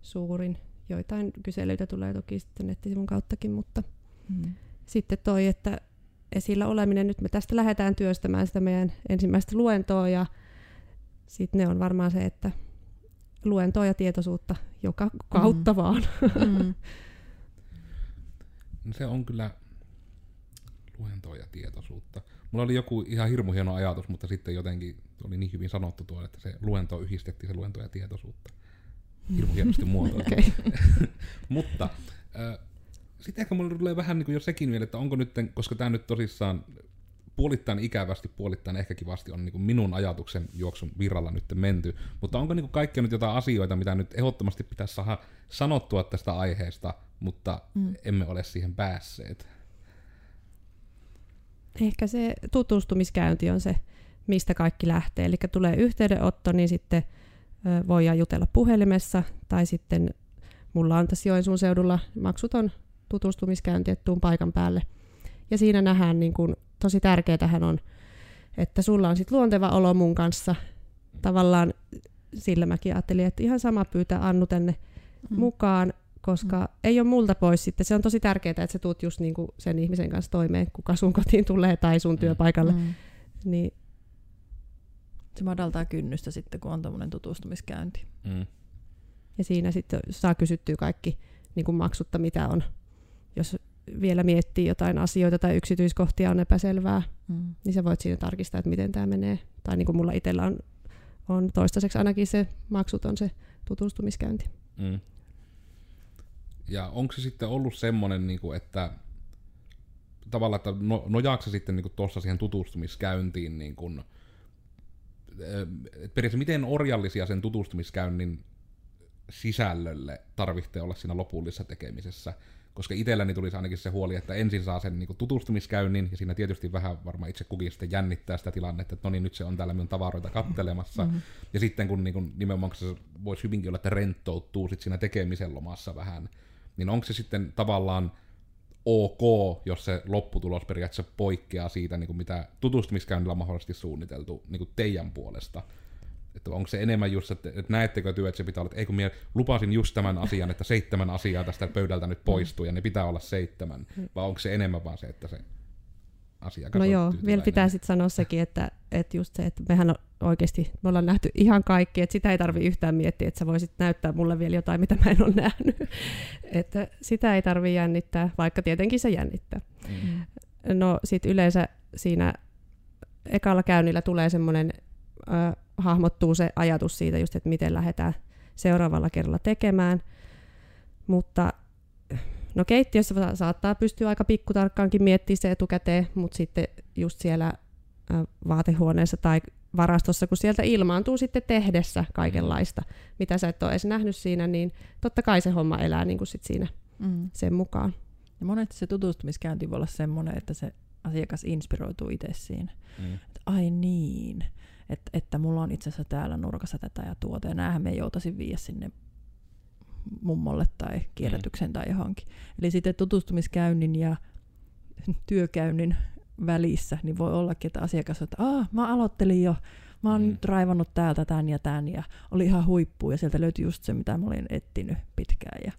suurin. Joitain kyselyitä tulee toki sitten nettisivun kauttakin, mutta Mm. sitten toi, että esillä oleminen, nyt me tästä lähdetään työstämään sitä meidän ensimmäistä luentoa ja sitten ne on varmaan se, että luentoa ja tietoisuutta joka kautta mm. vaan. Mm. No Se on kyllä luentoa ja tietoisuutta. Mulla oli joku ihan hirmu hieno ajatus, mutta sitten jotenkin oli niin hyvin sanottu tuo, että se luento yhdistettiin se luento ja tietoisuutta. Hirmu hienosti (laughs) muotoiltu. Okei. (laughs) Mutta äh, sitten ehkä mulle tulee vähän niin kuin jo sekin vielä, että onko nyt, koska tämä nyt tosissaan puolittain ikävästi, puolittain ehkä kivasti on niin kuin minun ajatuksen juoksun virralla nyt menty, mutta onko niin kuin kaikkea nyt jotain asioita, mitä nyt ehdottomasti pitäisi saada sanottua tästä aiheesta, mutta mm. emme ole siihen päässeet. Ehkä se tutustumiskäynti on se, mistä kaikki lähtee. Eli tulee yhteydenotto, niin sitten voidaan jutella puhelimessa, tai sitten mulla on tässä Joensuun seudulla maksuton tutustumiskäynti, että tuun paikan päälle. Ja siinä nähdään, niin kun, tosi tärkeätähän on, että sulla on sit luonteva olo mun kanssa. Tavallaan sillä mäkin ajattelin, että ihan sama pyytää Annu tänne Mm. mukaan, koska mm. ei ole multa pois sitten. Se on tosi tärkeää, että sä tuut just niinku sen ihmisen kanssa toimeen, kuka sun kotiin tulee tai sun työpaikalle. Mm. Mm. Niin Se madaltaa kynnystä sitten, kun on tämmöinen tutustumiskäynti. Mm. Ja siinä sitten saa kysyttyä kaikki niin kuin maksutta, mitä on. Jos vielä miettii jotain asioita tai yksityiskohtia on epäselvää, Mm. niin sä voit siinä tarkistaa, että miten tämä menee. Tai niin kuin mulla itsellä on, on toistaiseksi ainakin se maksuton se tutustumiskäynti. Mm. Ja onko se sitten ollut semmoinen, niin kuin, että tavallaan, että no, nojaako se sitten niin tuossa siihen tutustumiskäyntiin, niin kuin, että periaatteessa miten orjallisia sen tutustumiskäynnin sisällölle tarvitsee olla siinä lopullisessa tekemisessä, koska itselläni tulisi ainakin se huoli, että ensin saa sen niin kuin tutustumiskäynnin, ja siinä tietysti vähän varmaan itse kukin sitten jännittää sitä tilannetta, että no niin, nyt se on täällä minun tavaroita kattelemassa, Mm. ja sitten kun niin kun nimenomaan se voisi hyvinkin olla, että rentoutuu sit siinä tekemisen lomassa vähän, niin onko se sitten tavallaan ok, jos se lopputulos periaatteessa poikkeaa siitä, niin kuin mitä tutustumiskäynnillä on mahdollisesti suunniteltu niin kuin teidän puolesta? Että onko se enemmän just, että, että näettekö työ, että se pitää olla, että ei kun minä lupasin just tämän asian, että seitsemän asiaa tästä pöydältä nyt poistuu ja ne pitää olla seitsemän, vai onko se enemmän vaan se, että se asiakas No joo, vielä pitää sitten sanoa sekin, että, että just se, että mehän on oikeasti, me ollaan nähty ihan kaikki, että sitä ei tarvi yhtään miettiä, että sä voisit näyttää mulle vielä jotain, mitä mä en ole nähnyt. (laughs) että sitä ei tarvi jännittää, vaikka tietenkin se jännittää. Mm. No sit yleensä siinä ekalla käynnillä tulee semmoinen, äh, hahmottuu se ajatus siitä just, että miten lähdetään seuraavalla kerralla tekemään. Mutta no keittiössä saattaa pystyä aika pikkutarkkaankin miettimään se etukäteen, mutta sitten just siellä vaatehuoneessa tai varastossa, kun sieltä ilmaantuu sitten tehdessä kaikenlaista, mitä sä et ole edes nähnyt siinä, niin totta kai se homma elää niin kuin sit siinä mm. sen mukaan. Ja monesti se tutustumiskäynti voi olla semmoinen, että se asiakas inspiroituu itse siinä. Mm. Ai niin, että, että mulla on itse asiassa täällä nurkassa tätä ja tuota, ja näähän me joutaisin viiä sinne mummolle tai kierrätykseen mm. tai johonkin. Eli sitten tutustumiskäynnin ja työkäynnin välissä, niin voi ollakin, että asiakas että ah, mä aloittelin jo, mä oon mm. nyt raivannut täältä tän ja tän, ja oli ihan huippu, ja sieltä löytyi just se, mitä mä olin etsinyt pitkään. Ja,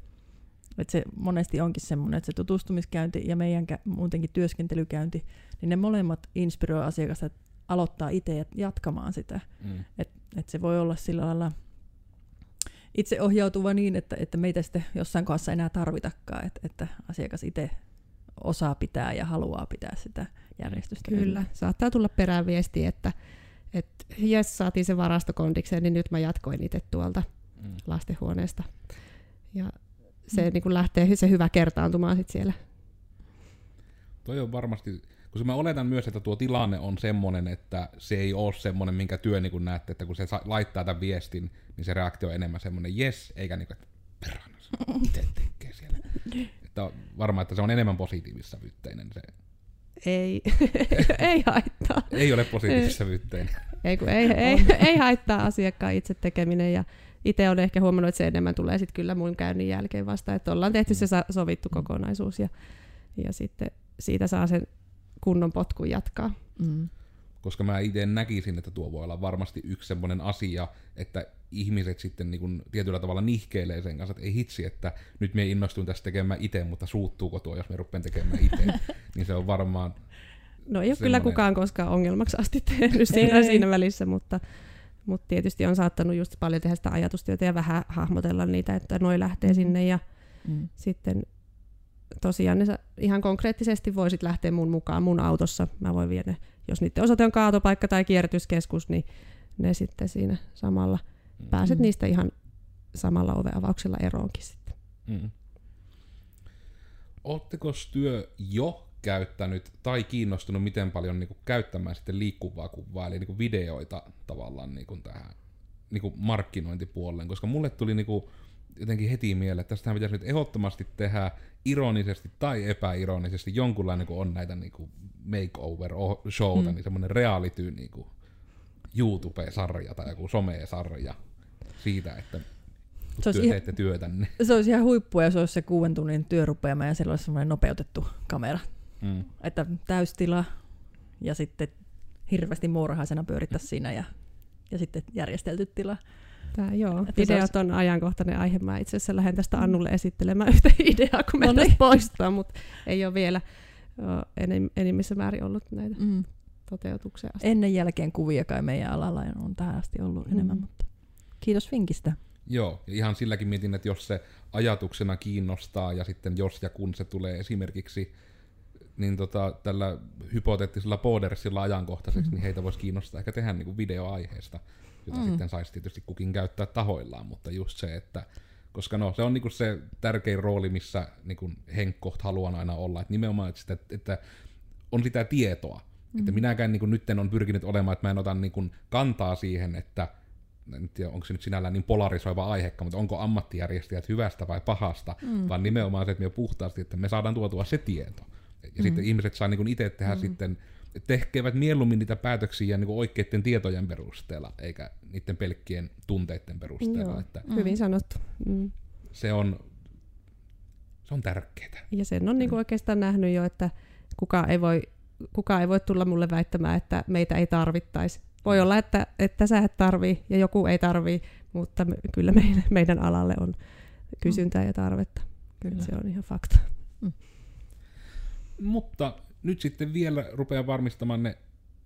että se monesti onkin semmoinen, että se tutustumiskäynti ja meidän muutenkin työskentelykäynti, niin ne molemmat inspiroi asiakasta että aloittaa itse jatkamaan sitä. Mm. Että et se voi olla sillä lailla itseohjautuva niin, että, että meitä sitten jossain kohdassa enää tarvitakaan, että, että asiakas itse osaa pitää ja haluaa pitää sitä järjestystä. Kyllä, yllä. saattaa tulla perään viesti, että, että jes, saatiin se varastokondikseen, niin nyt mä jatkoin itse tuolta mm. lastenhuoneesta. Ja se mm. niin kuin lähtee se hyvä kertaantumaan sitten siellä. Toi on varmasti, koska mä oletan myös, että tuo tilanne on semmoinen, että se ei ole semmoinen, minkä työ niin näette, että kun se laittaa tämän viestin, niin se reaktio on enemmän semmoinen yes, eikä niin kuin, että perhana, itse tekee siellä. Että varmaan, että se on enemmän positiivissävytteinen se. Ei, (laughs) ei haittaa. ei ole positiivissävytteinen. ei, kun ei, ei, ei haittaa asiakkaan itse tekeminen ja itse olen ehkä huomannut, että se enemmän tulee sitten kyllä mun käynnin jälkeen vasta, että ollaan tehty se sovittu kokonaisuus ja, ja sitten siitä saa sen kunnon potkun jatkaa. Mm koska mä itse näkisin, että tuo voi olla varmasti yksi semmoinen asia, että ihmiset sitten niin kuin tietyllä tavalla nihkeilee sen kanssa, että ei hitsi, että nyt me innostuin tästä tekemään itse, mutta suuttuuko tuo, jos me rupean tekemään itse, (laughs) niin se on varmaan No ei ole kyllä kukaan koskaan ongelmaksi asti tehnyt siinä, siinä välissä, mutta, mutta tietysti on saattanut just paljon tehdä sitä ajatustyötä ja vähän hahmotella niitä, että noi lähtee mm. sinne ja mm. sitten tosiaan ne ihan konkreettisesti voisit lähteä mun mukaan mun autossa. Mä voin viedä, jos niiden osoite on kaatopaikka tai kierrätyskeskus, niin ne sitten siinä samalla. Mm. Pääset niistä ihan samalla oveavauksella eroonkin sitten. Mm. Oletteko työ jo käyttänyt tai kiinnostunut miten paljon niin kuin, käyttämään sitten liikkuvaa kuvaa, eli niin kuin, videoita tavallaan niin kuin, tähän niin kuin, markkinointipuolelle, koska mulle tuli niin kuin, jotenkin heti mieleen, että tästähän pitäisi nyt ehdottomasti tehdä ironisesti tai epäironisesti jonkunlainen, kun on näitä niin kuin makeover-showta, mm. niin semmoinen reality niin kuin YouTube-sarja tai joku some-sarja siitä, että se työ, teette työtänne. Se olisi ihan huippua, jos olisi se kuuden tunnin työrupeama ja siellä olisi semmoinen nopeutettu kamera. Mm. Että täystila ja sitten hirveästi muurahaisena pyörittäisi siinä ja, ja sitten järjestelty tila. Tää, joo, että videot on ajankohtainen aihe. Mä itse asiassa lähden tästä Annulle esittelemään (laughs) yhtä ideaa, kun me no niin. poistaa, mutta ei ole vielä enim, enimmissä määrin ollut näitä mm. toteutuksia. Asti. Ennen jälkeen kuvia kai meidän alalla on tähän asti ollut mm. enemmän, mutta kiitos vinkistä. Joo, ja ihan silläkin mietin, että jos se ajatuksena kiinnostaa ja sitten jos ja kun se tulee esimerkiksi niin tota, tällä hypoteettisella Podersilla ajankohtaiseksi, niin heitä voisi kiinnostaa ehkä tehdä niin videoaiheesta jota mm. sitten saisi tietysti kukin käyttää tahoillaan, mutta just se, että koska no, se on niinku se tärkein rooli, missä niinku Henkko haluan aina olla, että nimenomaan että, sitä, että on sitä tietoa. Mm. Että minäkään niinku nyt on pyrkinyt olemaan, että mä en ota niinku kantaa siihen, että en tiedä, onko se nyt sinällään niin polarisoiva aiheekka, mutta onko ammattijärjestäjät hyvästä vai pahasta, mm. vaan nimenomaan se, että me puhtaasti, että me saadaan tuotua se tieto. Ja mm. sitten ihmiset saa niin itse tehdä mm. sitten tekevät mieluummin niitä päätöksiä niin oikeiden tietojen perusteella, eikä niiden pelkkien tunteiden perusteella. Joo, että hyvin sanottu. Mm. Se on, se on tärkeää. Ja sen on niin kuin oikeastaan nähnyt jo, että kukaan ei, voi, kukaan ei voi tulla mulle väittämään, että meitä ei tarvittaisi. Voi olla, että, että sä et tarvii ja joku ei tarvii, mutta me, kyllä meidän, meidän alalle on kysyntää ja tarvetta. Kyllä. Se on ihan fakta. Mm. Mutta nyt sitten vielä rupeaa varmistamaan ne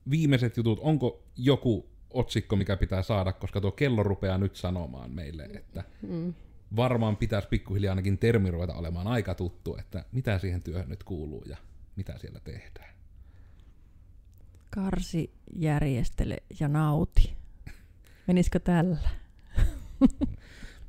viimeiset jutut. Onko joku otsikko, mikä pitää saada, koska tuo kello rupeaa nyt sanomaan meille, että mm. varmaan pitäisi pikkuhiljaa ainakin termi ruveta olemaan aika tuttu, että mitä siihen työhön nyt kuuluu ja mitä siellä tehdään. Karsi, järjestele ja nauti. Menisikö tällä? (laughs)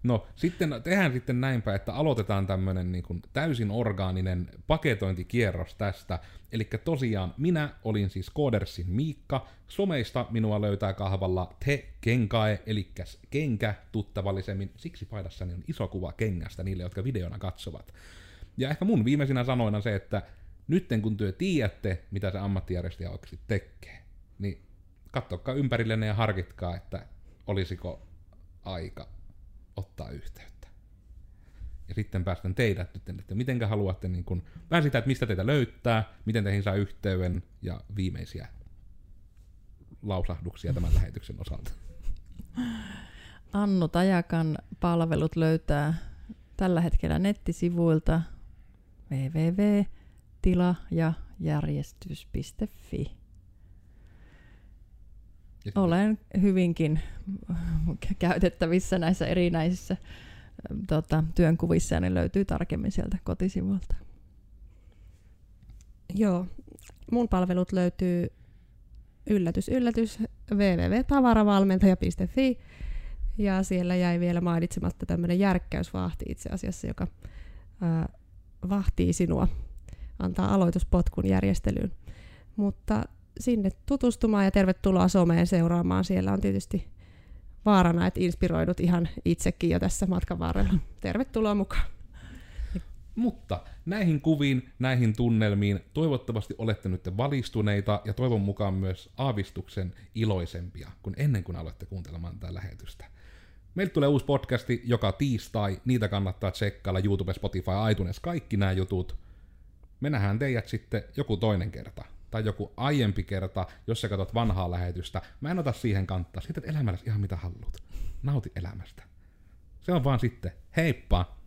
No, sitten tehdään sitten näinpä, että aloitetaan tämmönen niin kuin täysin orgaaninen paketointikierros tästä. Eli tosiaan minä olin siis Koodersin Miikka. Someista minua löytää kahvalla Te Kenkae, eli kenkä tuttavallisemmin. Siksi paidassani on iso kuva kengästä niille, jotka videona katsovat. Ja ehkä mun viimeisinä sanoina se, että nytten kun työ tiedätte, mitä se ammattijärjestäjä oikeasti tekee, niin katsokaa ympärillenne ja harkitkaa, että olisiko aika ottaa yhteyttä. Ja sitten päästän teidät nyt, että miten haluatte, niin kun, vähän sitä, että mistä teitä löytää, miten teihin saa yhteyden ja viimeisiä lausahduksia tämän lähetyksen osalta. Annu Tajakan palvelut löytää tällä hetkellä nettisivuilta www.tila-ja-järjestys.fi. Olen hyvinkin käytettävissä näissä erinäisissä tota, työnkuvissa ja ne löytyy tarkemmin sieltä kotisivuilta. Joo, mun palvelut löytyy yllätys, yllätys www.tavaravalmentaja.fi ja siellä jäi vielä mainitsematta tämmöinen järkkäysvahti itse asiassa, joka ää, vahtii sinua, antaa aloituspotkun järjestelyyn. Mutta sinne tutustumaan ja tervetuloa someen seuraamaan. Siellä on tietysti vaarana, että inspiroidut ihan itsekin jo tässä matkan varrella. Tervetuloa mukaan. Mutta näihin kuviin, näihin tunnelmiin toivottavasti olette nyt valistuneita ja toivon mukaan myös aavistuksen iloisempia kuin ennen kuin aloitte kuuntelemaan tätä lähetystä. Meiltä tulee uusi podcasti joka tiistai, niitä kannattaa tsekkailla YouTube, Spotify, iTunes, kaikki nämä jutut. Me nähdään teidät sitten joku toinen kerta tai joku aiempi kerta, jos sä katsot vanhaa lähetystä, mä en ota siihen kantaa. Siitä elämässä ihan mitä haluat. Nauti elämästä. Se on vaan sitten. Heippa!